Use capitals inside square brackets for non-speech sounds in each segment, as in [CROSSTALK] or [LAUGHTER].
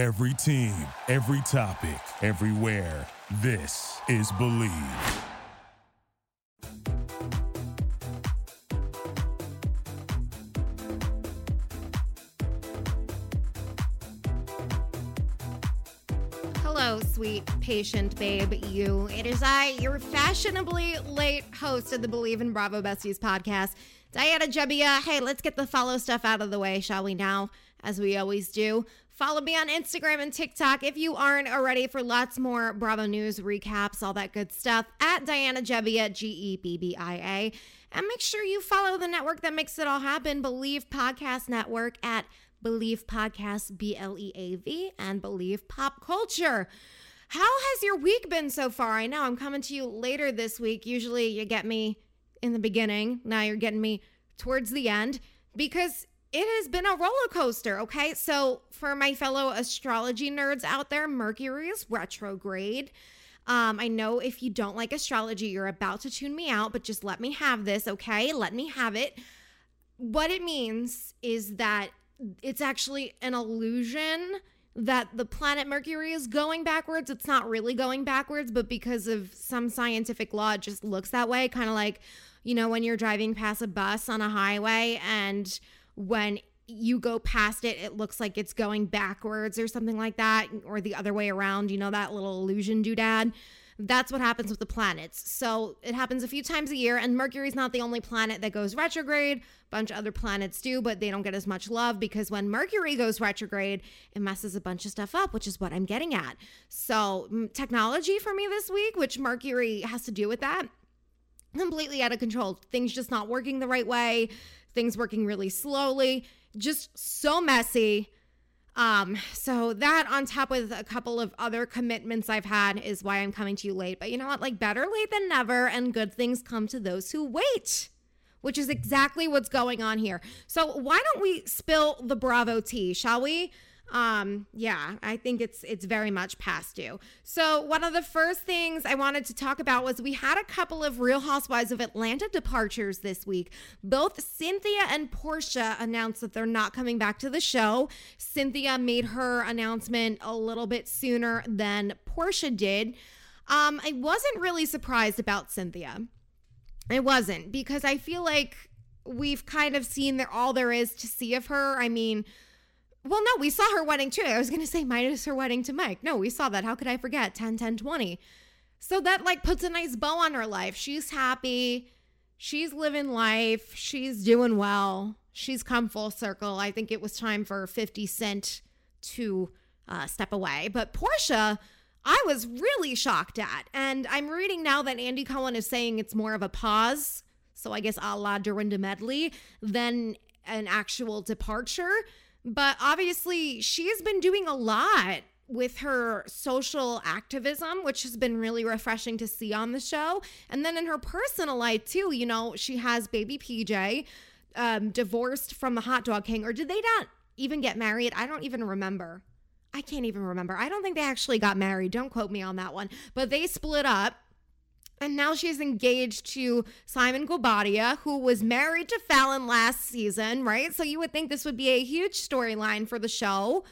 Every team, every topic, everywhere. This is Bleav. Hello, sweet, patient babe, you. It is I, your fashionably late host of the Bleav in Bravo Besties podcast, Diana Gebbia. Hey, let's get the follow stuff out of the way, shall we now? As we always do. Follow me on Instagram and TikTok if you aren't already for lots more Bravo News recaps, all that good stuff, at Diana Gebbia, G E B B I A. And make sure you follow the network that makes it all happen, Bleav Podcast Network at Bleav Podcast, B L E A V, and Bleav Pop Culture. How has your week been so far? I know I'm coming to you later this week. Usually you get me in the beginning. Now you're getting me towards the end because it has been a roller coaster. Okay. So, for my fellow astrology nerds out there, Mercury is retrograde. Um, I know if you don't like astrology, you're about to tune me out, but just let me have this. Okay. Let me have it. What it means is that it's actually an illusion that the planet Mercury is going backwards. It's not really going backwards, but because of some scientific law, it just looks that way. Kind of like, you know, when you're driving past a bus on a highway and when you go past it, it looks like it's going backwards or something like that, or the other way around. You know, that little illusion doodad. That's what happens with the planets. So it happens a few times a year, and Mercury's not the only planet that goes retrograde. A bunch of other planets do, but they don't get as much love because when Mercury goes retrograde, it messes a bunch of stuff up, which is what I'm getting at. So, technology for me this week, which Mercury has to do with that, completely out of control. Things just not working the right way, things working really slowly, just so messy. Um, so that on top with a couple of other commitments I've had is why I'm coming to you late. But you know what? Like better late than never, and good things come to those who wait, which is exactly what's going on here. So why don't we spill the Bravo tea, shall we? Um, yeah, I think it's it's very much past due. So one of the first things I wanted to talk about was we had a couple of Real Housewives of Atlanta departures this week. Both Cynthia and Porsha announced that they're not coming back to the show. Cynthia made her announcement a little bit sooner than Porsha did. Um, I wasn't really surprised about Cynthia. I wasn't because I feel like we've kind of seen that all there is to see of her. I mean, well, no, we saw her wedding too. I was going to say minus her wedding to Mike. No, we saw that. How could I forget? 10, 10, 20. So that like puts a nice bow on her life. She's happy. She's living life. She's doing well. She's come full circle. I think it was time for 50 Cent to uh, step away. But Porsha, I was really shocked at. And I'm reading now that Andy Cohen is saying it's more of a pause. So I guess a la Dorinda Medley than an actual departure. But obviously, she's been doing a lot with her social activism, which has been really refreshing to see on the show. And then in her personal life, too, you know, she has baby PJ, um, divorced from the hot dog king, or did they not even get married? I don't even remember. I can't even remember. I don't think they actually got married. Don't quote me on that one. But they split up. And now she's engaged to Simon Guobadia, who was married to Falynn last season, right? So you would think this would be a huge storyline for the show.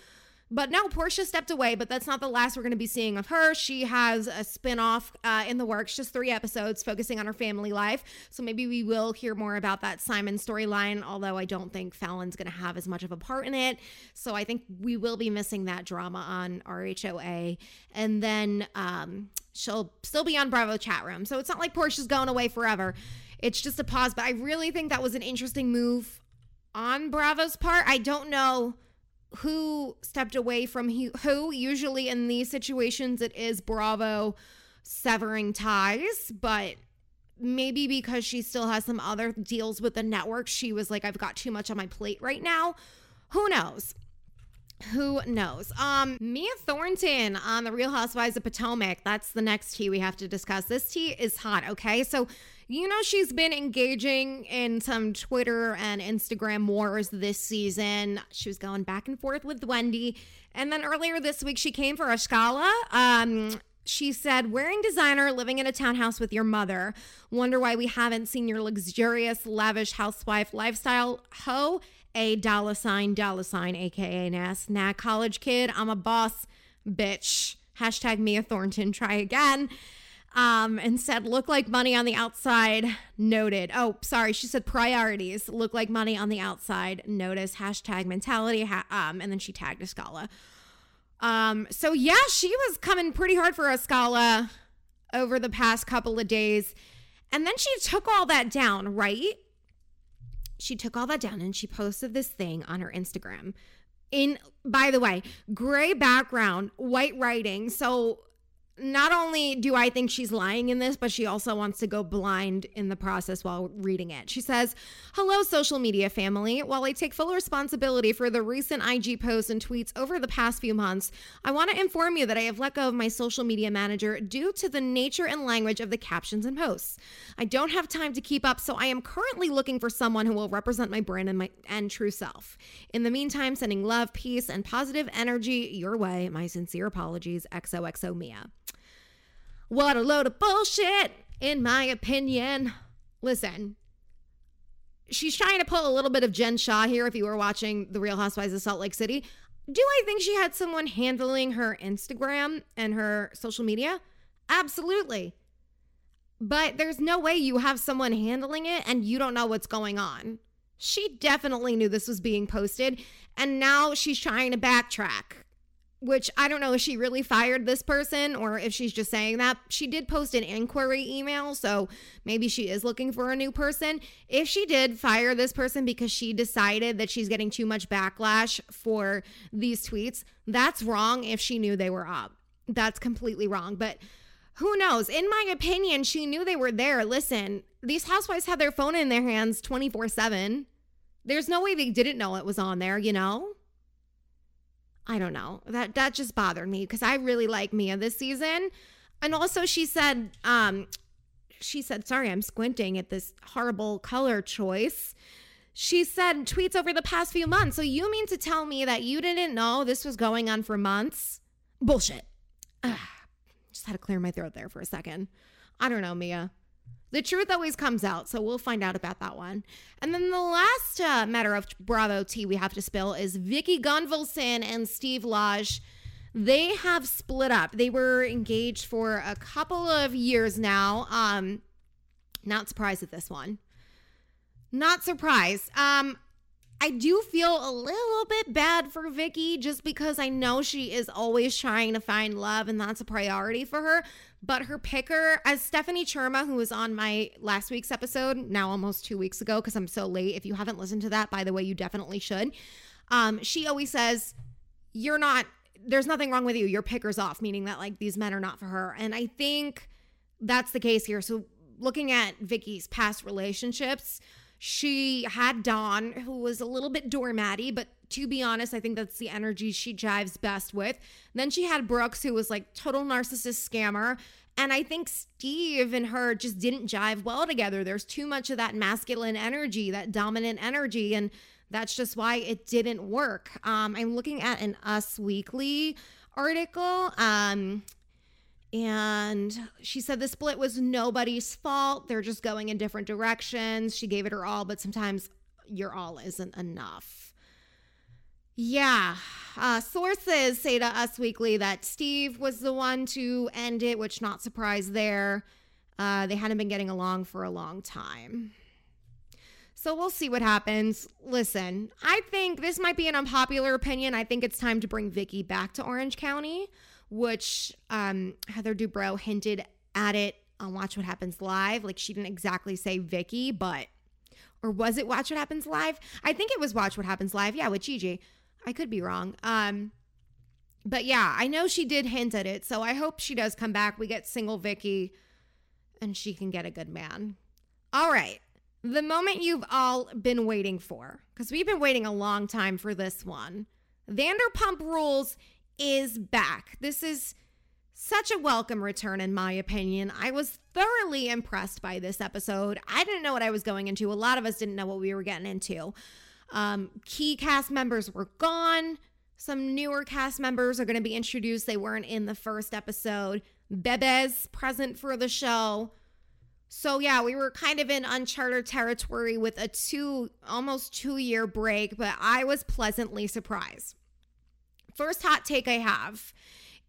But no, Porsha stepped away, but that's not the last we're going to be seeing of her. She has a spinoff uh, in the works, just three episodes focusing on her family life. So maybe we will hear more about that Simon storyline, although I don't think Falynn's going to have as much of a part in it. So I think we will be missing that drama on RHOA. And then um, she'll still be on Bravo chat room. So it's not like Porsha's going away forever. It's just a pause. But I really think that was an interesting move on Bravo's part. I don't know who stepped away from who. Usually in these situations, it is Bravo severing ties, but maybe because she still has some other deals with the network, she was like, I've got too much on my plate right now. Who knows? Who knows? Um, Mia Thornton on the Real Housewives of Potomac. That's the next tea we have to discuss. This tea is hot, okay? So you know, she's been engaging in some Twitter and Instagram wars this season. She was going back and forth with Wendy. And then earlier this week, she came for Askale. Um, she said, wearing designer, living in a townhouse with your mother. Wonder why we haven't seen your luxurious, lavish housewife lifestyle. Ho, a dollar sign, dollar sign, aka Nas. Nah, college kid, I'm a boss bitch. Hashtag Mia Thornton, try again. Um, and said, look like money on the outside. Noted. Oh, sorry. She said priorities look like money on the outside. Notice hashtag mentality. Ha- um, and then she tagged Askale. Um, so yeah, she was coming pretty hard for Askale over the past couple of days. And then she took all that down, right? She took all that down and she posted this thing on her Instagram. In by the way, gray background, white writing. So not only do I think she's lying in this, but she also wants to go blind in the process while reading it. She says, Hello, social media family. While I take full responsibility for the recent IG posts and tweets over the past few months, I want to inform you that I have let go of my social media manager due to the nature and language of the captions and posts. I don't have time to keep up, so I am currently looking for someone who will represent my brand and my and true self. In the meantime, sending love, peace, and positive energy your way. My sincere apologies, XOXO Mia. What a load of bullshit, in my opinion. Listen, she's trying to pull a little bit of Jen Shaw here if you were watching The Real Housewives of Salt Lake City. Do I think she had someone handling her Instagram and her social media? Absolutely. But there's no way you have someone handling it and you don't know what's going on. She definitely knew this was being posted, and now she's trying to backtrack which I don't know if she really fired this person or if she's just saying that. She did post an inquiry email, so maybe she is looking for a new person. If she did fire this person because she decided that she's getting too much backlash for these tweets, that's wrong if she knew they were up. That's completely wrong. But who knows? In my opinion, she knew they were there. Listen, these housewives had their phone in their hands 24 7. There's no way they didn't know it was on there, you know? I don't know. That that just bothered me because I really like Mia this season. And also she said, um, she said, sorry, I'm squinting at this horrible color choice. She said tweets over the past few months. So you mean to tell me that you didn't know this was going on for months? Bullshit. Ugh. Just had to clear my throat there for a second. I don't know, Mia. The truth always comes out, so we'll find out about that one. And then the last uh, matter of Bravo tea we have to spill is Vicki Gunvalson and Steve Lodge. They have split up. They were engaged for a couple of years now. Um, not surprised at this one. Not surprised. Um, I do feel a little bit bad for Vicki just because I know she is always trying to find love and that's a priority for her. But her picker, as Stephanie Cherma, who was on my last week's episode, now almost two weeks ago, because I'm so late. If you haven't listened to that, by the way, you definitely should. Um, she always says, You're not, there's nothing wrong with you. Your picker's off, meaning that like these men are not for her. And I think that's the case here. So looking at Vicki's past relationships, she had Donn, who was a little bit doormatty, but to be honest, I think that's the energy she jives best with. Then she had Brooks, who was like total narcissist scammer. And I think Steve and her just didn't jive well together. There's too much of that masculine energy, that dominant energy. And that's just why it didn't work. Um, I'm looking at an Us Weekly article. Um, and she said the split was nobody's fault. They're just going in different directions. She gave it her all, but sometimes your all isn't enough. Yeah. Uh, sources say to Us Weekly that Steve was the one to end it, which not surprised there. Uh, they hadn't been getting along for a long time. So we'll see what happens. Listen, I think this might be an unpopular opinion. I think it's time to bring Vicki back to Orange County which um, Heather Dubrow hinted at it on Watch What Happens Live. Like she didn't exactly say Vicki, but or was it Watch What Happens Live? I think it was Watch What Happens Live. Yeah, with Gigi. I could be wrong. Um, but yeah, I know she did hint at it, so I hope she does come back. We get single Vicki, and she can get a good man. All right, the moment you've all been waiting for, because we've been waiting a long time for this one. Vanderpump Rules is back. This is such a welcome return, in my opinion. I was thoroughly impressed by this episode. I didn't know what I was going into. A lot of us didn't know what we were getting into. Um, key cast members were gone. Some newer cast members are going to be introduced. They weren't in the first episode. Bebe's present for the show. So yeah, we were kind of in uncharted territory with a two almost 2 year break, but I was pleasantly surprised. First hot take I have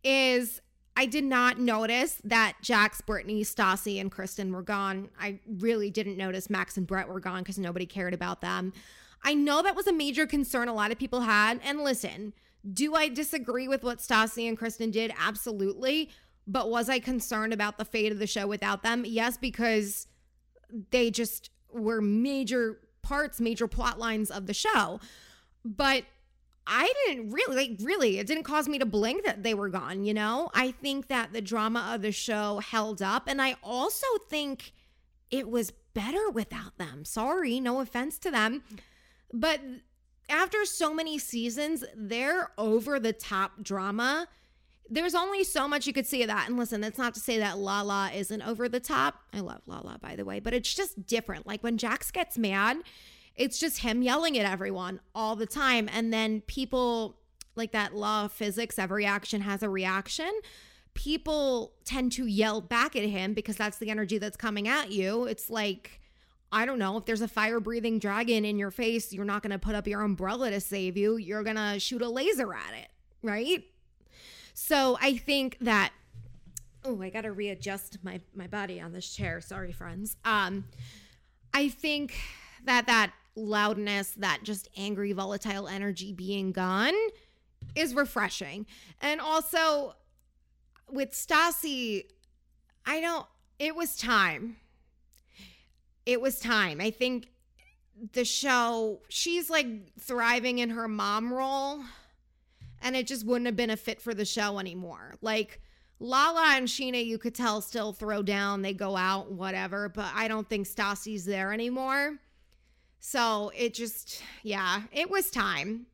is I did not notice that Jax, Brittany, Stassi, and Kristen were gone. I really didn't notice Max and Brett were gone because nobody cared about them. I know that was a major concern a lot of people had. And listen, do I disagree with what Stassi and Kristen did? Absolutely. But was I concerned about the fate of the show without them? Yes, because they just were major parts, major plot lines of the show. But I didn't really, like, really, it didn't cause me to blink that they were gone, you know? I think that the drama of the show held up. And I also think it was better without them. Sorry, no offense to them. But after so many seasons, their over the top drama, there's only so much you could see of that. And listen, that's not to say that Lala isn't over the top. I love Lala, by the way, but it's just different. Like when Jax gets mad, it's just him yelling at everyone all the time. And then people, like that law of physics, every action has a reaction. People tend to yell back at him because that's the energy that's coming at you. It's like, I don't know, if there's a fire breathing dragon in your face, you're not going to put up your umbrella to save you. You're going to shoot a laser at it, right? So I think that oh, I got to readjust my my body on this chair. Sorry, friends. Um I think that that loudness, that just angry, volatile energy being gone is refreshing. And also with Stassi, I don't, it was time. It was time. I think the show, she's like thriving in her mom role, and it just wouldn't have been a fit for the show anymore. Like, Lala and Scheana, you could tell, still throw down. They go out, whatever. But I don't think Stassi's there anymore. So it just, yeah, it was time.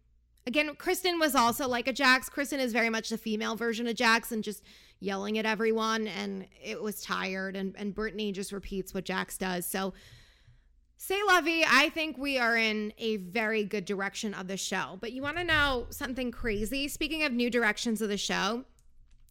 Again, Kristen was also like a Jax. Kristen is very much the female version of Jax and just yelling at everyone. And it was tired. And, and Brittany just repeats what Jax does. So say lovey, I think we are in a very good direction of the show. But you want to know something crazy? Speaking of new directions of the show,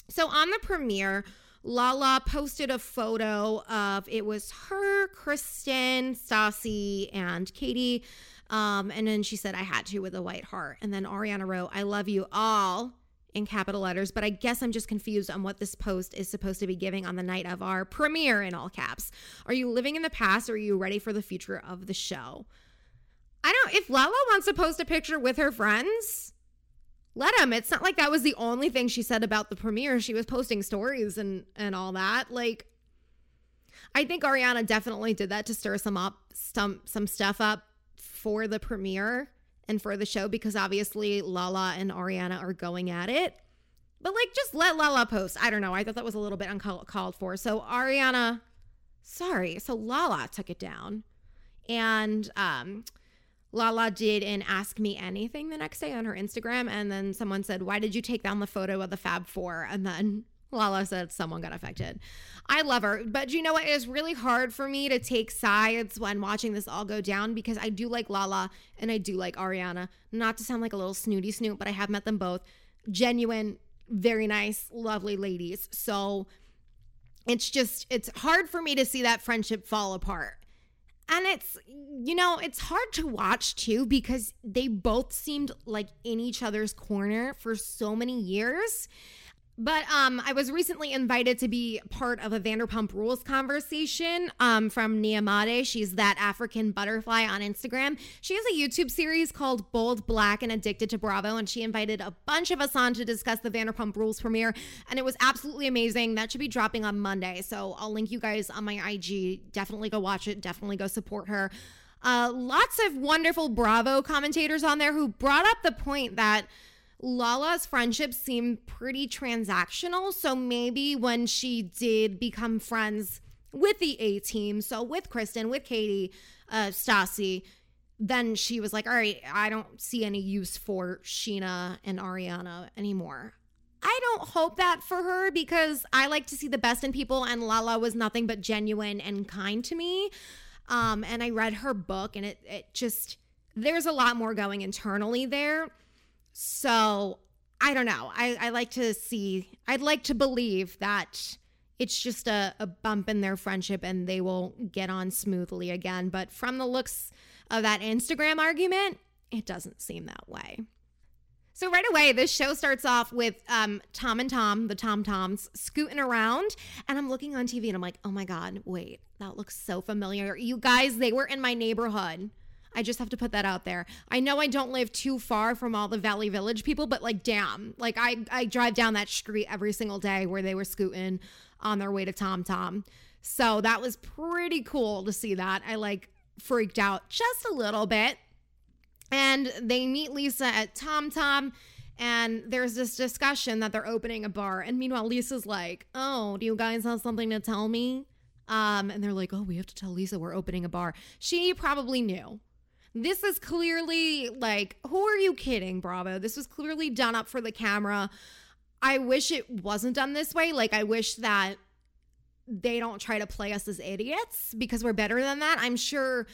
so on the premiere, Lala posted a photo of it was her, Kristen, Stassi, and Katie. Um, and then she said, I had to with a white heart. And then Ariana wrote, I love you all in capital letters, but I guess I'm just confused on what this post is supposed to be giving on the night of our premiere in all caps. Are you living in the past or are you ready for the future of the show? I don't, if Lala wants to post a picture with her friends, let him. It's not like that was the only thing she said about the premiere. She was posting stories and and all that. Like I think Ariana definitely did that to stir some up some some stuff up for the premiere and for the show because obviously Lala and Ariana are going at it. But like just let Lala post. I don't know. I thought that was a little bit uncalled for. So Ariana sorry. So Lala took it down. And um Lala did an Ask Me Anything the next day on her Instagram. And then someone said, Why did you take down the photo of the Fab Four? And then [LAUGHS] Lala said someone got affected. I love her. But you know what? It is really hard for me to take sides when watching this all go down because I do like Lala and I do like Ariana. Not to sound like a little snooty snoot, but I have met them both. Genuine, very nice, lovely ladies. So it's just, it's hard for me to see that friendship fall apart. And it's, you know, it's hard to watch too because they both seemed like in each other's corner for so many years. But um, I was recently invited to be part of a Vanderpump Rules conversation um, from Niamade. She's that African butterfly on Instagram. She has a YouTube series called Bold Black and Addicted to Bravo, and she invited a bunch of us on to discuss the Vanderpump Rules premiere, and it was absolutely amazing. That should be dropping on Monday, so I'll link you guys on my IG. Definitely go watch it. Definitely go support her. Uh, lots of wonderful Bravo commentators on there who brought up the point that Lala's friendships seem pretty transactional. So maybe when she did become friends with the A team, so with Kristen, with Katie, uh, Stassi, then she was like, all right, I don't see any use for Scheana and Ariana anymore. I don't hope that for her because I like to see the best in people, and Lala was nothing but genuine and kind to me. Um, and I read her book, and it it just there's a lot more going internally there. So I don't know. I, I like to see, I'd like to believe that, it's just a, a bump in their friendship and they will get on smoothly again. But from the looks of that Instagram argument, it doesn't seem that way. So right away, this show starts off with um, Tom and Tom, the Tom Toms, scooting around, and I'm looking on TV and I'm like, oh my god, wait, that looks so familiar. You guys, they were in my neighborhood. I just have to put that out there. I know I don't live too far from all the Valley Village people, but like, damn, like I I drive down that street every single day where they were scooting on their way to Tom Tom. So that was pretty cool to see that. I like freaked out just a little bit and they meet Lisa at Tom Tom. And there's this discussion that they're opening a bar. And meanwhile, Lisa's like, Oh, do you guys have something to tell me? Um, and they're like, Oh, we have to tell Lisa we're opening a bar. She probably knew. This is clearly like, who are you kidding, Bravo? This was clearly done up for the camera. I wish it wasn't done this way. Like, I wish that they don't try to play us as idiots because we're better than that. I'm sure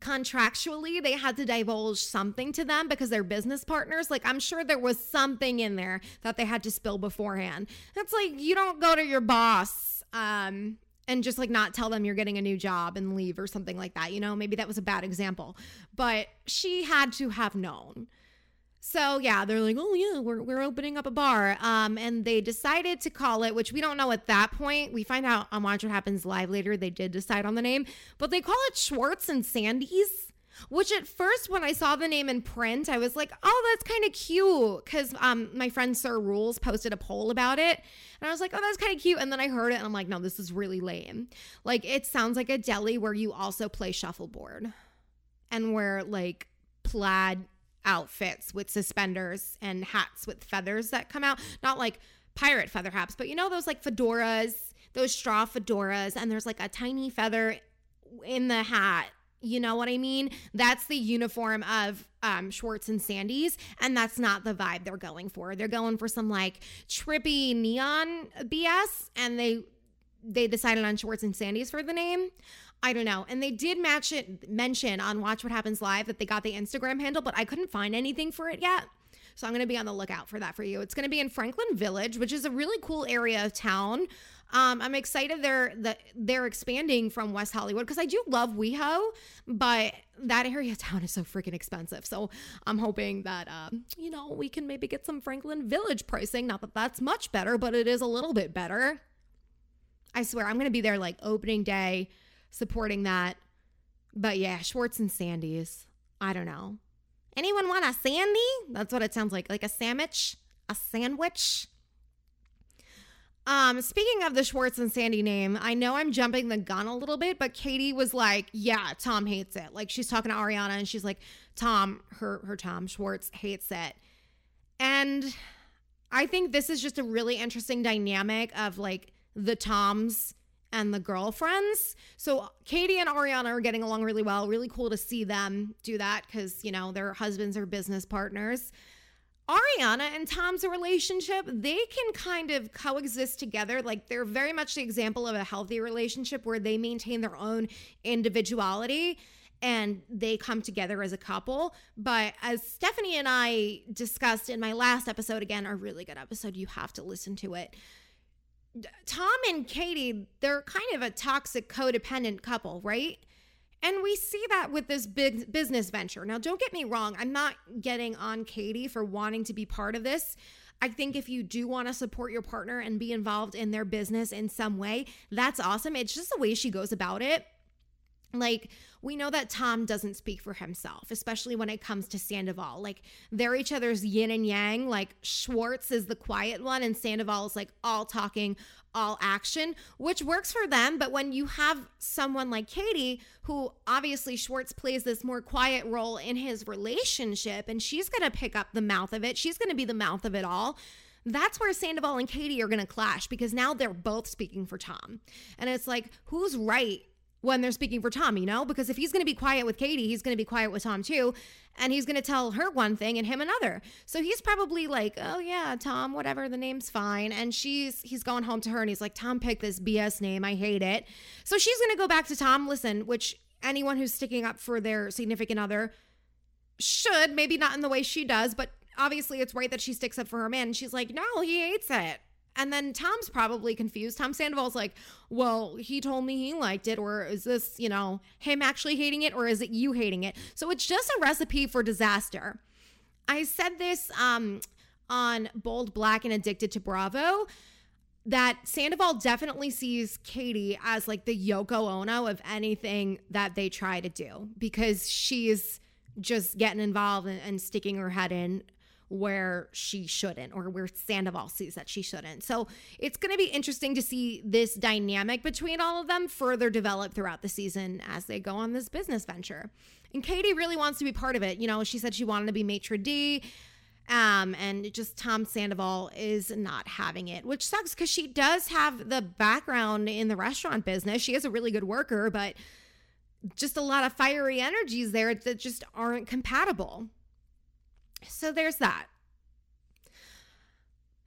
contractually they had to divulge something to them because they're business partners like i'm sure there was something in there that they had to spill beforehand it's like you don't go to your boss um and just like not tell them you're getting a new job and leave or something like that you know maybe that was a bad example but she had to have known so yeah, they're like, oh yeah, we're we're opening up a bar. Um, and they decided to call it, which we don't know at that point. We find out on Watch What Happens Live later. They did decide on the name, but they call it Schwartz and Sandy's. Which at first, when I saw the name in print, I was like, oh, that's kind of cute. Because um, my friend Sir Rules posted a poll about it. And I was like, oh, that's kind of cute. And then I heard it and I'm like, no, this is really lame. Like, it sounds like a deli where you also play shuffleboard and where like plaid outfits with suspenders and hats with feathers that come out. Not like pirate feather hats, but you know those like fedoras, those straw fedoras, and there's like a tiny feather in the hat. You know what I mean? That's the uniform of um, Schwartz and Sandy's, and that's not the vibe they're going for. They're going for some like trippy neon BS, and they they decided on Schwartz and Sandy's for the name. I don't know. And they did match it mention on Watch What Happens Live that they got the Instagram handle, but I couldn't find anything for it yet. So I'm going to be on the lookout for that for you. It's going to be in Franklin Village, which is a really cool area of town. Um, I'm excited they're they're expanding from West Hollywood because I do love WeHo, but that area of town is so freaking expensive. So I'm hoping that um, you know we can maybe get some Franklin Village pricing. Not that that's much better, but it is a little bit better. I swear I'm to be there like opening day supporting that. But yeah, Schwartz and Sandy's. I don't know. Anyone want a Sandy? That's what it sounds like. Like a sandwich? A sandwich? Um, speaking of the Schwartz and Sandy name, I know I'm jumping the gun a little bit, but Katie was like, "Yeah, Tom hates it." Like she's talking to Ariana, and she's like, "Tom, her her Tom Schwartz hates it," and I think this is just a really interesting dynamic of like the Toms and the girlfriends. So Katie and Ariana are getting along really well. Really cool to see them do that because, you know, their husbands are business partners. Ariana and Tom's relationship, they can kind of coexist together. Like they're very much the example of a healthy relationship where they maintain their own individuality and they come together as a couple. But as Stephanie and I discussed in my last episode, again, a really good episode, you have to listen to it. Tom and Katie, they're kind of a toxic codependent couple, right? And we see that with this big business venture. Now, don't get me wrong, I'm not getting on Katie for wanting to be part of this. I think if you do want to support your partner and be involved in their business in some way, that's awesome. It's just the way she goes about it. Like, we know that Tom doesn't speak for himself, especially when it comes to Sandoval. Like, they're each other's yin and yang. Like, Schwartz is the quiet one, and Sandoval is like all talking, all action, which works for them. But when you have someone like Katie, who obviously Schwartz plays this more quiet role in his relationship, and she's going to pick up the mouth of it, she's going to be the mouth of it all that's where Sandoval and Katie are going to clash because now they're both speaking for Tom. And it's like, who's right when they're speaking for Tom, you know? Because if he's going to be quiet with Katie, he's going to be quiet with Tom too. And he's going to tell her one thing and him another. So he's probably like, oh, yeah, Tom, whatever, the name's fine. And she's, he's going home to her and he's like, Tom picked this BS name. I hate it. So she's going to go back to Tom, listen, which anyone who's sticking up for their significant other should, maybe not in the way she does, but obviously it's right that she sticks up for her man. And she's like, no, he hates it. And then Tom's probably confused. Tom Sandoval's like, well, he told me he liked it, or is this, you know, him actually hating it, or is it you hating it? So it's just a recipe for disaster. I said this um, on Bold Black and Addicted to Bravo that Sandoval definitely sees Katie as like the Yoko Ono of anything that they try to do because she's just getting involved and, and sticking her head in where she shouldn't or where Sandoval sees that she shouldn't. So it's going to be interesting to see this dynamic between all of them further develop throughout the season as they go on this business venture. And Katie really wants to be part of it. You know, she said she wanted to be maitre d'. Um, and just Tom Sandoval is not having it, which sucks because she does have the background in the restaurant business. She is a really good worker, but just a lot of fiery energies there that just aren't compatible. So there's that.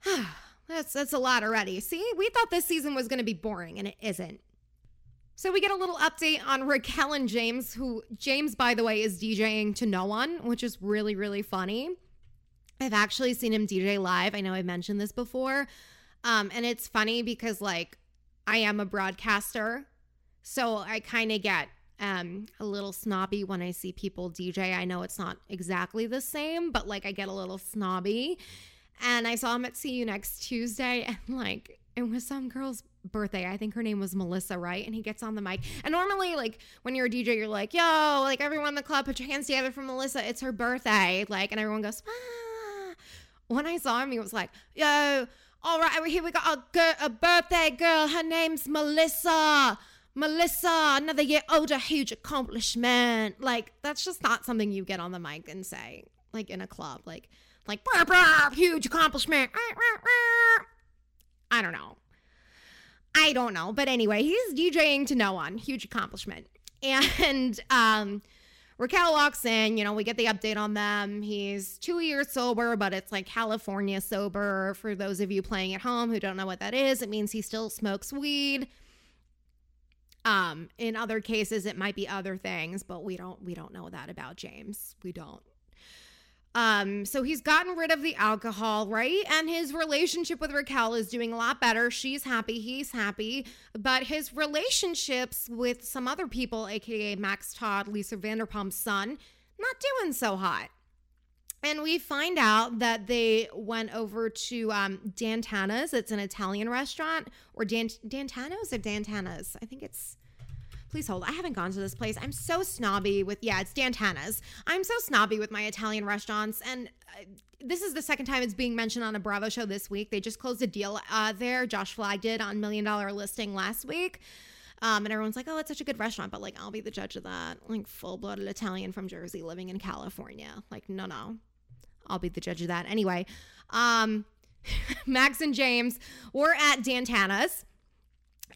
[SIGHS] that's that's a lot already. See, we thought this season was going to be boring and it isn't. So we get a little update on Raquel and James, who James, by the way, is DJing to no one, which is really, really funny. I've actually seen him DJ live. I know I mentioned this before. Um, and it's funny because like I am a broadcaster. So I kind of get um, a little snobby when I see people DJ. I know it's not exactly the same, but like I get a little snobby. And I saw him at See You Next Tuesday, [LAUGHS] and like it was some girl's birthday. I think her name was Melissa, right? And he gets on the mic. And normally, like when you're a DJ, you're like, yo, like everyone in the club, put your hands together for Melissa. It's her birthday. Like, and everyone goes, ah. When I saw him, he was like, yo, all right, here we got a, girl, a birthday girl. Her name's Melissa. Melissa, another year older, huge accomplishment. Like, that's just not something you get on the mic and say, like in a club. Like, like, brr, brr, huge accomplishment. I don't know. I don't know. But anyway, he's DJing to no one. Huge accomplishment. [LAUGHS] And um, Raquel walks in, you know, we get the update on them. He's two years sober, but it's like California sober. For those of you playing at home who don't know what that is, it means he still smokes weed. Um, in other cases, it might be other things, but we don't we don't know that about James. We don't. Um, so he's gotten rid of the alcohol, right? And his relationship with Raquel is doing a lot better. She's happy, he's happy. But his relationships with some other people, aka Max Todd, Lisa Vanderpump's son, not doing so hot. And we find out that they went over to um, Dan Tana's. It's an Italian restaurant, or Dan Dantano's or Dan Tana's. I think it's Please hold. I haven't gone to this place. I'm so snobby with, yeah, it's Dan Tana's. I'm so snobby with my Italian restaurants. And uh, this is the second time it's being mentioned on a Bravo show this week. They just closed a deal uh, there. Josh Flagg did on Million Dollar Listing last week. Um, and everyone's like, oh, it's such a good restaurant. But like, I'll be the judge of that. Like, full blooded Italian from Jersey living in California. Like, no, no. I'll be the judge of that. Anyway, um, [LAUGHS] Max and James were at Dan Tana's.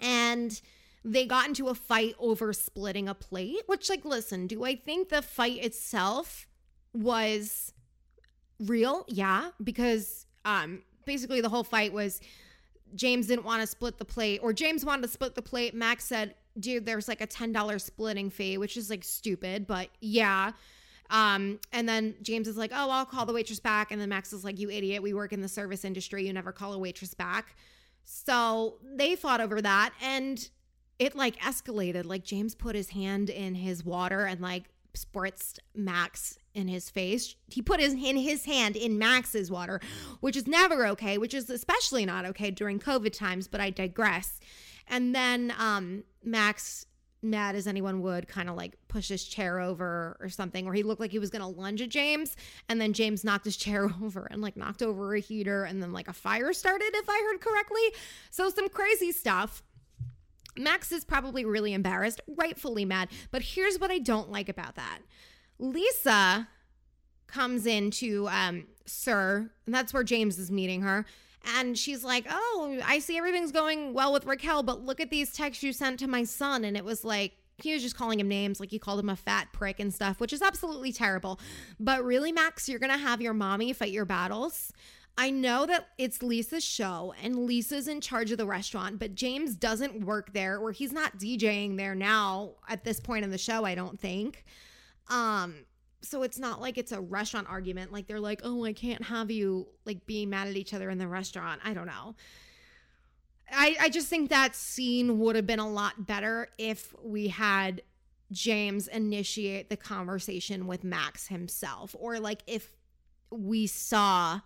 And they got into a fight over splitting a plate, which, like, listen, do I think the fight itself was real? Yeah, because um, basically the whole fight was James didn't want to split the plate, or James wanted to split the plate. Max said, dude, there's like a $10 splitting fee, which is like stupid, but yeah. Um, and then James is like, oh, I'll call the waitress back. And then Max is like, you idiot, we work in the service industry. You never call a waitress back. So they fought over that. And it like escalated. Like James put his hand in his water and like spritzed Max in his face. He put his in his hand in Max's water, which is never okay, which is especially not okay during COVID times, but I digress. And then um Max mad as anyone would kind of like push his chair over or something where he looked like he was going to lunge at James and then James knocked his [LAUGHS] chair over and like knocked over a heater and then like a fire started if I heard correctly. So some crazy stuff. Max is probably really embarrassed, rightfully mad. But here's what I don't like about that Lisa comes into um, SUR, and that's where James is meeting her. And she's like, Oh, I see everything's going well with Raquel, but look at these texts you sent to my son. And it was like, he was just calling him names, like he called him a fat prick and stuff, which is absolutely terrible. But really, Max, you're going to have your mommy fight your battles. I know that it's Lisa's show and Lisa's in charge of the restaurant, but James doesn't work there or he's not DJing there now at this point in the show, I don't think. Um so it's not like it's a restaurant argument like they're like, "Oh, I can't have you like being mad at each other in the restaurant." I don't know. I, I just think that scene would have been a lot better if we had James initiate the conversation with Max himself, or like if we saw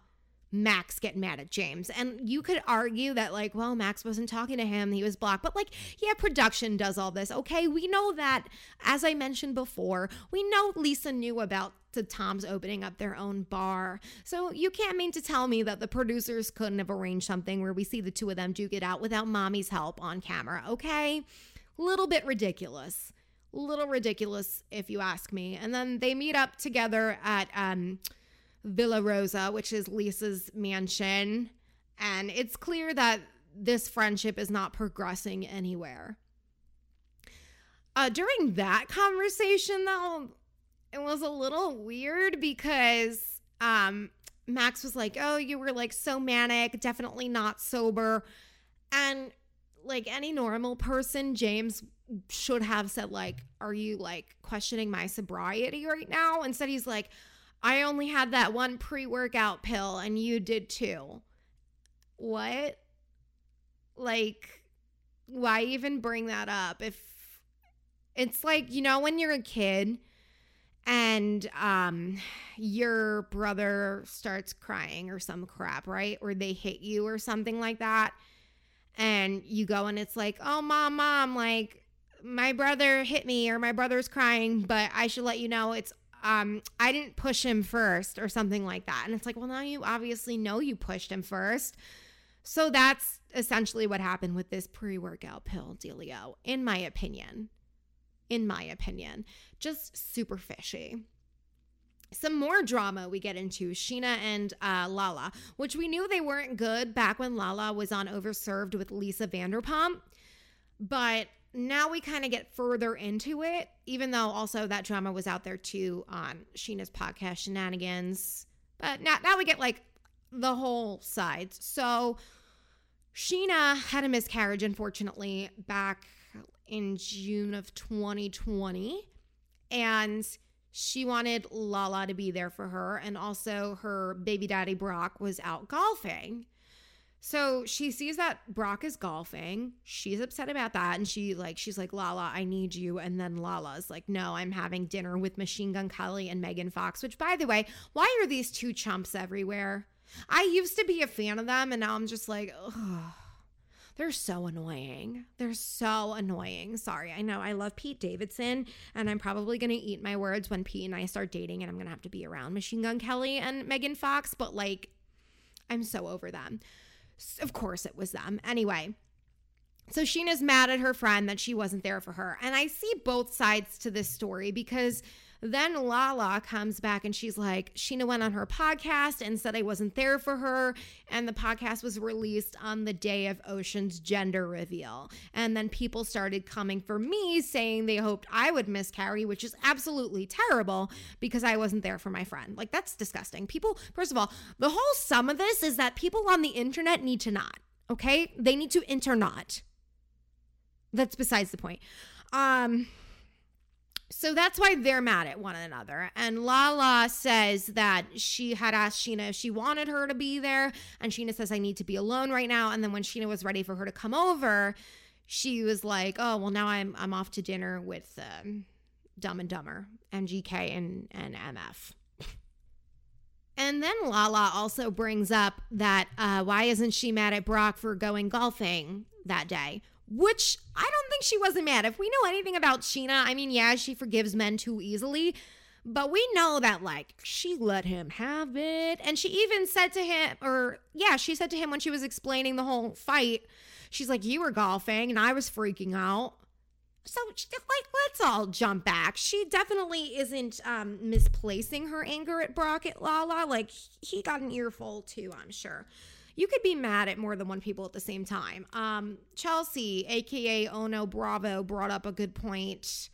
Max get mad at James. And you could argue that, like, well, Max wasn't talking to him, he was blocked. But, like, yeah, production does all this. Okay. We know that, as I mentioned before, we know Lisa knew about the Toms opening up their own bar. So you can't mean to tell me that the producers couldn't have arranged something where we see the two of them duke it out without mommy's help on camera. Okay. Little bit ridiculous. Little ridiculous, if you ask me. And then they meet up together at, um, Villa Rosa, which is Lisa's mansion. And it's clear that this friendship is not progressing anywhere. Uh, during that conversation, though, it was a little weird because um, Max was like, Oh, you were like so manic, definitely not sober. And like any normal person, James should have said, like, Are you like questioning my sobriety right now? Instead, he's like, I only had that one pre workout pill and you did too. What? Like, why even bring that up? If it's like, you know, when you're a kid and um your brother starts crying or some crap, right? Or they hit you or something like that. And you go and it's like, oh, mom, mom, like my brother hit me or my brother's crying, but I should let you know it's um, I didn't push him first or something like that. And it's like, well, now you obviously know you pushed him first. So that's essentially what happened with this pre workout pill dealio, in my opinion. In my opinion, just super fishy. Some more drama we get into Scheana and uh, Lala, which we knew they weren't good back when Lala was on Overserved with Lisa Vanderpump. But now we kind of get further into it, even though also that drama was out there too on Scheana's podcast, Scheananigans. But now, now we get like the whole sides. So Sheena had a miscarriage, unfortunately, back in June of 2020. And she wanted Lala to be there for her. And also, her baby daddy Brock was out golfing. So she sees that Brock is golfing. She's upset about that. And she like, she's like, Lala, I need you. And then Lala's like, no, I'm having dinner with Machine Gun Kelly and Megan Fox, which by the way, why are these two chumps everywhere? I used to be a fan of them and now I'm just like, ugh. They're so annoying. They're so annoying. Sorry. I know I love Pete Davidson and I'm probably going to eat my words when Pete and I start dating and I'm going to have to be around Machine Gun Kelly and Megan Fox, but like I'm so over them. Of course, it was them. Anyway, so Scheana's mad at her friend that she wasn't there for her. And I see both sides to this story because then Lala comes back and she's like, Scheana went on her podcast and said I wasn't there for her. And the podcast was released on the day of Ocean's gender reveal. And then people started coming for me saying they hoped I would miscarry, which is absolutely terrible because I wasn't there for my friend. Like, that's disgusting. People, first of all, the whole sum of this is that people on the internet need to not, okay? They need to inter not. That's besides the point. Um, so that's why they're mad at one another. And Lala says that she had asked Scheana if she wanted her to be there. And Scheana says, I need to be alone right now. And then when Scheana was ready for her to come over, she was like, Oh, well, now I'm I'm off to dinner with um, Dumb and Dumber, MGK and, and MF. And then Lala also brings up that uh, why isn't she mad at Brock for going golfing that day? Which I don't think she wasn't mad. If we know anything about Scheana, I mean, yeah, she forgives men too easily, but we know that like she let him have it. And she even said to him, or yeah, she said to him when she was explaining the whole fight, she's like, You were golfing and I was freaking out. So, like, let's all jump back. She definitely isn't um, misplacing her anger at Brock at Lala. Like, he got an earful too, I'm sure you could be mad at more than one people at the same time. Um, Chelsea, aka Ono Bravo, brought up a good point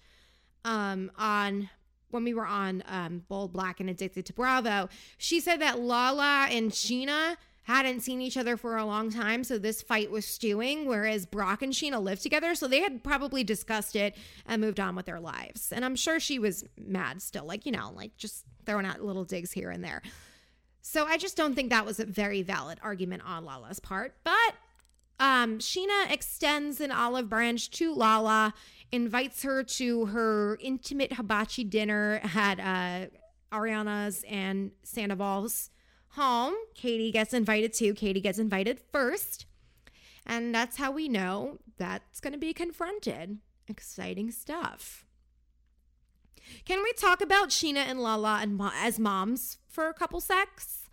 um, on when we were on um, Bold Black and Addicted to Bravo. She said that Lala and Scheana hadn't seen each other for a long time, so this fight was stewing, whereas Brock and Scheana lived together, so they had probably discussed it and moved on with their lives. And I'm sure she was mad still, like, you know, like just throwing out little digs here and there. So I just don't think that was a very valid argument on Lala's part. But um, Scheana extends an olive branch to Lala, invites her to her intimate hibachi dinner at uh, Ariana's and Sandoval's home. Katie gets invited too. Katie gets invited first. And that's how we know that's going to be confronted. Exciting stuff. Can we talk about Scheana and Lala and mo- as moms for a couple secs?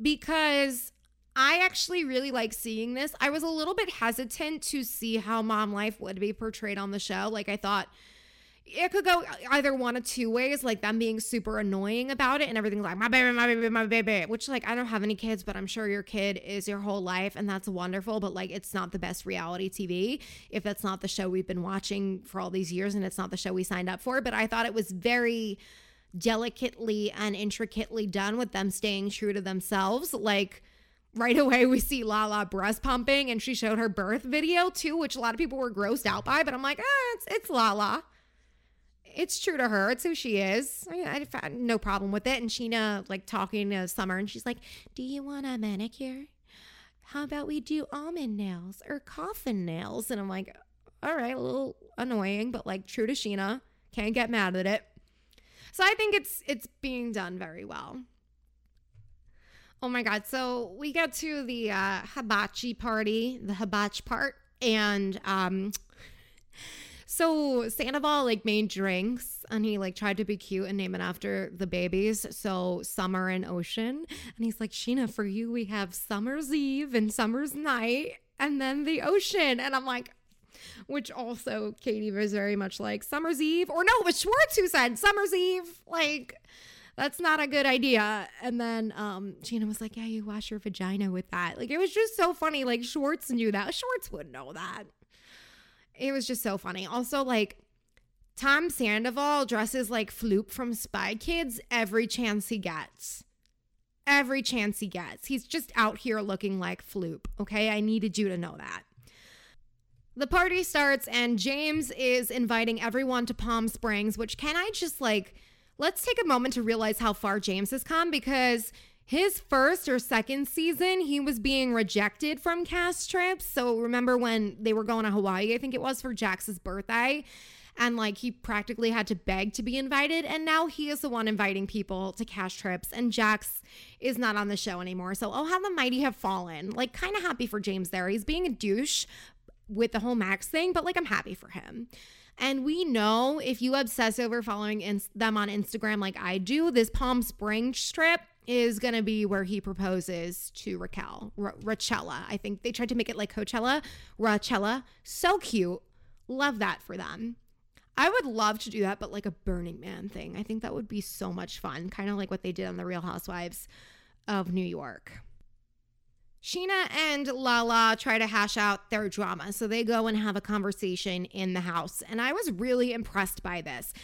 Because I actually really like seeing this. I was a little bit hesitant to see how mom life would be portrayed on the show. Like I thought it could go either one of two ways, like them being super annoying about it and everything's like my baby, my baby, my baby, which like I don't have any kids, but I'm sure your kid is your whole life and that's wonderful, but like it's not the best reality TV if that's not the show we've been watching for all these years and it's not the show we signed up for, but I thought it was very delicately and intricately done with them staying true to themselves. Like right away we see Lala breast pumping and she showed her birth video too, which a lot of people were grossed out by, but I'm like, ah, it's it's Lala it's true to her. It's who she is. I, I had no problem with it. And Scheana, like talking to Summer, and she's like, "Do you want a manicure? How about we do almond nails or coffin nails?" And I'm like, "All right, a little annoying, but like true to Scheana, Can't get mad at it." So I think it's it's being done very well. Oh my god! So we get to the uh, hibachi party, the hibachi part, and um so Sandoval like made drinks and he like tried to be cute and name it after the babies. So Summer and Ocean. And he's like, Scheana, for you, we have Summer's Eve and Summer's Night and then the ocean. And I'm like, which also Katie was very much like Summer's Eve. Or no, it was Schwartz who said Summer's Eve. Like, that's not a good idea. And then um Scheana was like, Yeah, you wash your vagina with that. Like it was just so funny. Like Schwartz knew that. Schwartz would know that. It was just so funny. Also, like Tom Sandoval dresses like Floop from Spy Kids every chance he gets. Every chance he gets. He's just out here looking like Floop. Okay. I needed you to know that. The party starts, and James is inviting everyone to Palm Springs, which can I just like, let's take a moment to realize how far James has come because his first or second season, he was being rejected from cast trips. So remember when they were going to Hawaii, I think it was for Jax's birthday. And like he practically had to beg to be invited. And now he is the one inviting people to cast trips. And Jax is not on the show anymore. So, oh, how the mighty have fallen. Like, kind of happy for James there. He's being a douche with the whole Max thing, but like, I'm happy for him. And we know if you obsess over following in- them on Instagram like I do, this Palm Springs trip is going to be where he proposes to Raquel, R- Rachella. I think they tried to make it like Coachella, Rachella. So cute. Love that for them. I would love to do that, but like a Burning Man thing. I think that would be so much fun, kind of like what they did on The Real Housewives of New York. Scheana and Lala try to hash out their drama. So they go and have a conversation in the house. And I was really impressed by this.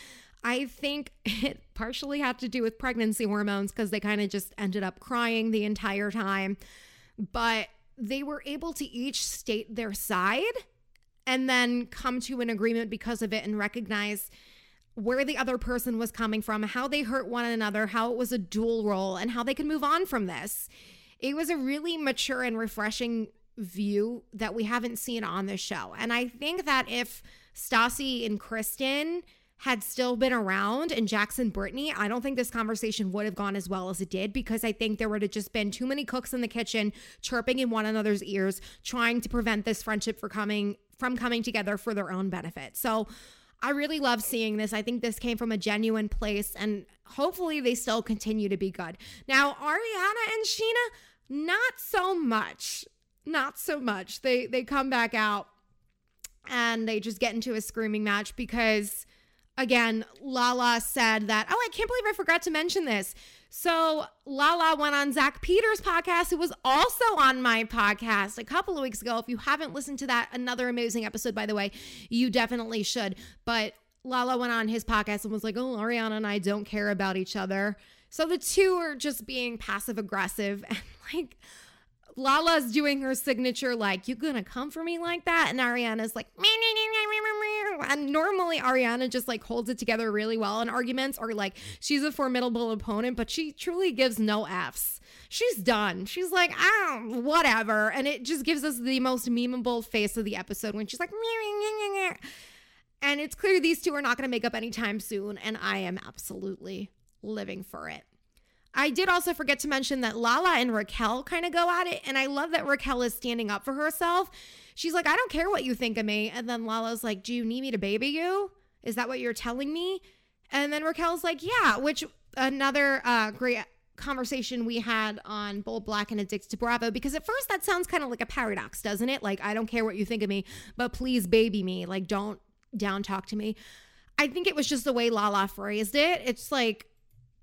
I think [LAUGHS] it partially had to do with pregnancy hormones because they kind of just ended up crying the entire time. But they were able to each state their side and then come to an agreement because of it and recognize where the other person was coming from, how they hurt one another, how it was a dual role, and how they could move on from this. It was a really mature and refreshing view that we haven't seen on the show. And I think that if Stassi and Kristen had still been around and Jackson Brittany, I don't think this conversation would have gone as well as it did because I think there would have just been too many cooks in the kitchen chirping in one another's ears, trying to prevent this friendship for coming from coming together for their own benefit. So I really love seeing this. I think this came from a genuine place and hopefully they still continue to be good. Now, Ariana and Scheana, not so much. Not so much. They they come back out and they just get into a screaming match because again, Lala said that, oh, I can't believe I forgot to mention this. So Lala went on Zach Peters' podcast, who was also on my podcast a couple of weeks ago. If you haven't listened to that, another amazing episode, by the way, you definitely should. But Lala went on his podcast and was like, oh, Ariana and I don't care about each other. So the two are just being passive aggressive [LAUGHS] and like Lala's doing her signature, like, you gonna come for me like that? And Ariana's like, and normally Ariana just like holds it together really well in arguments or like she's a formidable opponent, but she truly gives no F's. She's done. She's like, ah, whatever. And it just gives us the most memeable face of the episode when she's like, and it's clear these two are not to make up anytime soon. And I am absolutely living for it. I did also forget to mention that Lala and Raquel kind of go at it. And I love that Raquel is standing up for herself. She's like, I don't care what you think of me. And then Lala's like, Do you need me to baby you? Is that what you're telling me? And then Raquel's like, Yeah, which another uh, great conversation we had on Bold Black and Addicted to Bravo because at first that sounds kind of like a paradox, doesn't it? Like, I don't care what you think of me, but please baby me. Like, don't down talk to me. I think it was just the way Lala phrased it. It's like,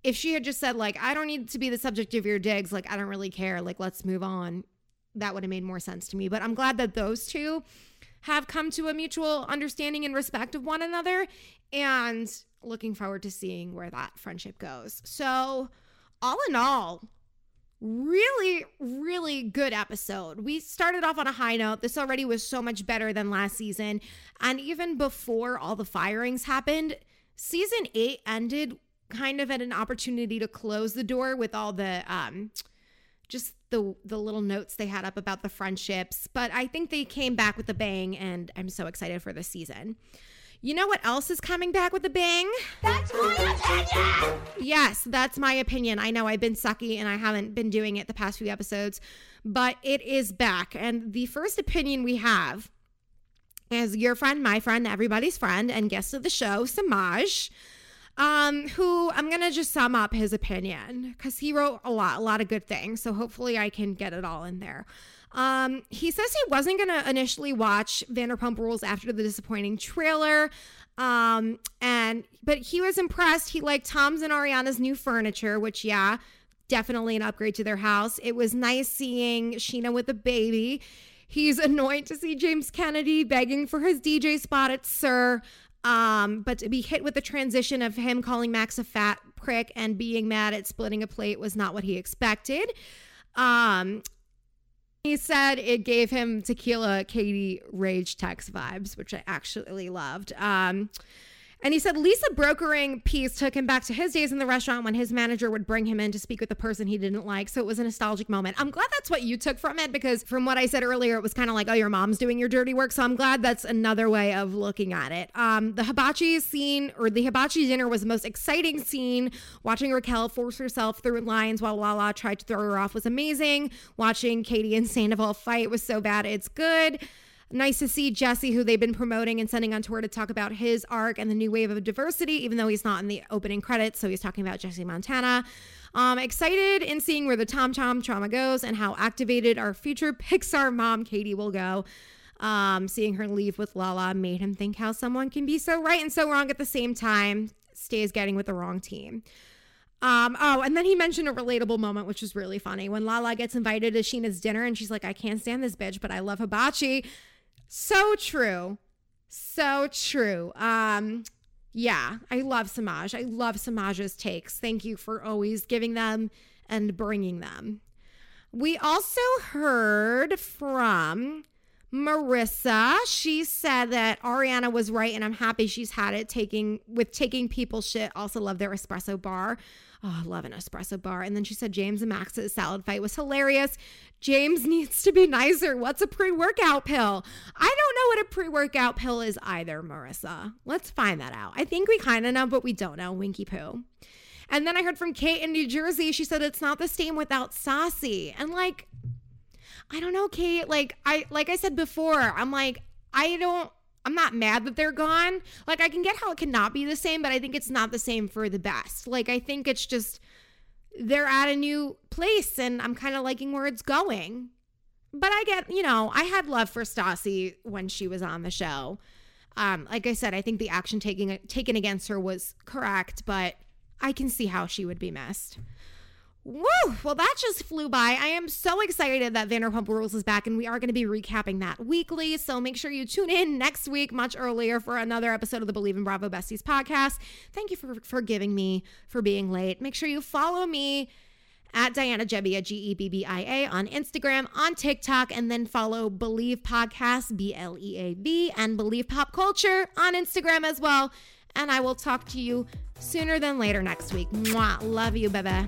if she had just said like i don't need to be the subject of your digs. Like i don't really care. Like let's move on that would have made more sense to me. But i'm glad that those two have come to a mutual understanding and respect of one another and looking forward to seeing where that friendship goes. So all in all really really good episode. We started off on a high note. This already was so much better than last season. And even before all the firings happened season 8 ended kind of at an opportunity to close the door with all the um just the the little notes they had up about the friendships but i think they came back with a bang and i'm so excited for this season you know what else is coming back with a bang? That's my opinion. Yes, that's my opinion. I know I've been sucky and I haven't been doing it the past few episodes, but it is back. And the first opinion we have is your friend, my friend, everybody's friend, and guest of the show, Samaj um, who I'm gonna just sum up his opinion because he wrote a lot, a lot of good things. So hopefully I can get it all in there. Um, he says he wasn't gonna initially watch Vanderpump Rules after the disappointing trailer. Um, and but he was impressed. He liked Tom's and Ariana's new furniture, which yeah, definitely an upgrade to their house. It was nice seeing Scheana with a baby. He's [LAUGHS] annoyed to see James Kennedy begging for his DJ spot at SUR. Um, but to be hit with the transition of him calling Max a fat prick and being mad at splitting a plate was not what he expected. Um, he said it gave him tequila Katie rage text vibes, which I actually loved. Um, and he said Lisa brokering peace took him back to his days in the restaurant when his manager would bring him in to speak with the person he didn't like. So it was a nostalgic moment. I'm glad that's what you took from it because from what I said earlier, it was kind of like, oh, your mom's doing your dirty work. So I'm glad that's another way of looking at it. Um, the hibachi scene or the hibachi dinner was the most exciting scene. Watching Raquel force herself through lines while Lala tried to throw her off was amazing. Watching Katie and Sandoval fight was so bad it's good. Nice to see Jesse, who they've been promoting and sending on tour to talk about his arc and the new wave of diversity, even though he's not in the opening credits. So he's talking about Jesse Montana. Um, excited in seeing where the Tom Tom trauma goes and how activated our future Pixar mom, Katie, will go. Um, seeing her leave with Lala made him think how someone can be so right and so wrong at the same time. Stays getting with the wrong team. Um, oh, and then he mentioned a relatable moment, which was really funny. When Lala gets invited to Scheana's dinner and she's like, I can't stand this bitch, but I love hibachi. So true. So true. Um, yeah, I love Samaj. I love Samaj's takes. Thank you for always giving them and bringing them. We also heard from Marissa. She said that Ariana was right, and I'm happy she's had it taking with taking people shit. Also love their espresso bar. Oh, I love an espresso bar. And then she said James and Max's salad fight was hilarious. James needs to be nicer. What's a pre workout pill? I don't know what a pre workout pill is either, Marissa. Let's find that out. I think we kind of know, but we don't know. Winky poo. And then I heard from Kate in New Jersey. She said it's not the same without Stassi. And like, I don't know, Kate. Like I like I said before, I'm like, I don't I'm not mad that they're gone. Like I can get how it cannot be the same, but I think it's not the same for the best. Like I think it's just they're at a new place and I'm kind of liking where it's going. But I get, you know, I had love for Stassi when she was on the show. Um, like I said, I think the action taking taken against her was correct, but I can see how she would be missed. Woo! Well, that just flew by. I am so excited that Vanderpump Rules is back, and we are going to be recapping that weekly. So make sure you tune in next week, much earlier, for another episode of the Bleav in Bravo Besties podcast. Thank you for forgiving me for being late. Make sure you follow me at Diana Gebbia, G E B B I A, on Instagram, on TikTok, and then follow Bleav Podcast, B L E A V, and Bleav Pop Culture on Instagram as well. And I will talk to you sooner than later next week. Mwah. Love you, baby.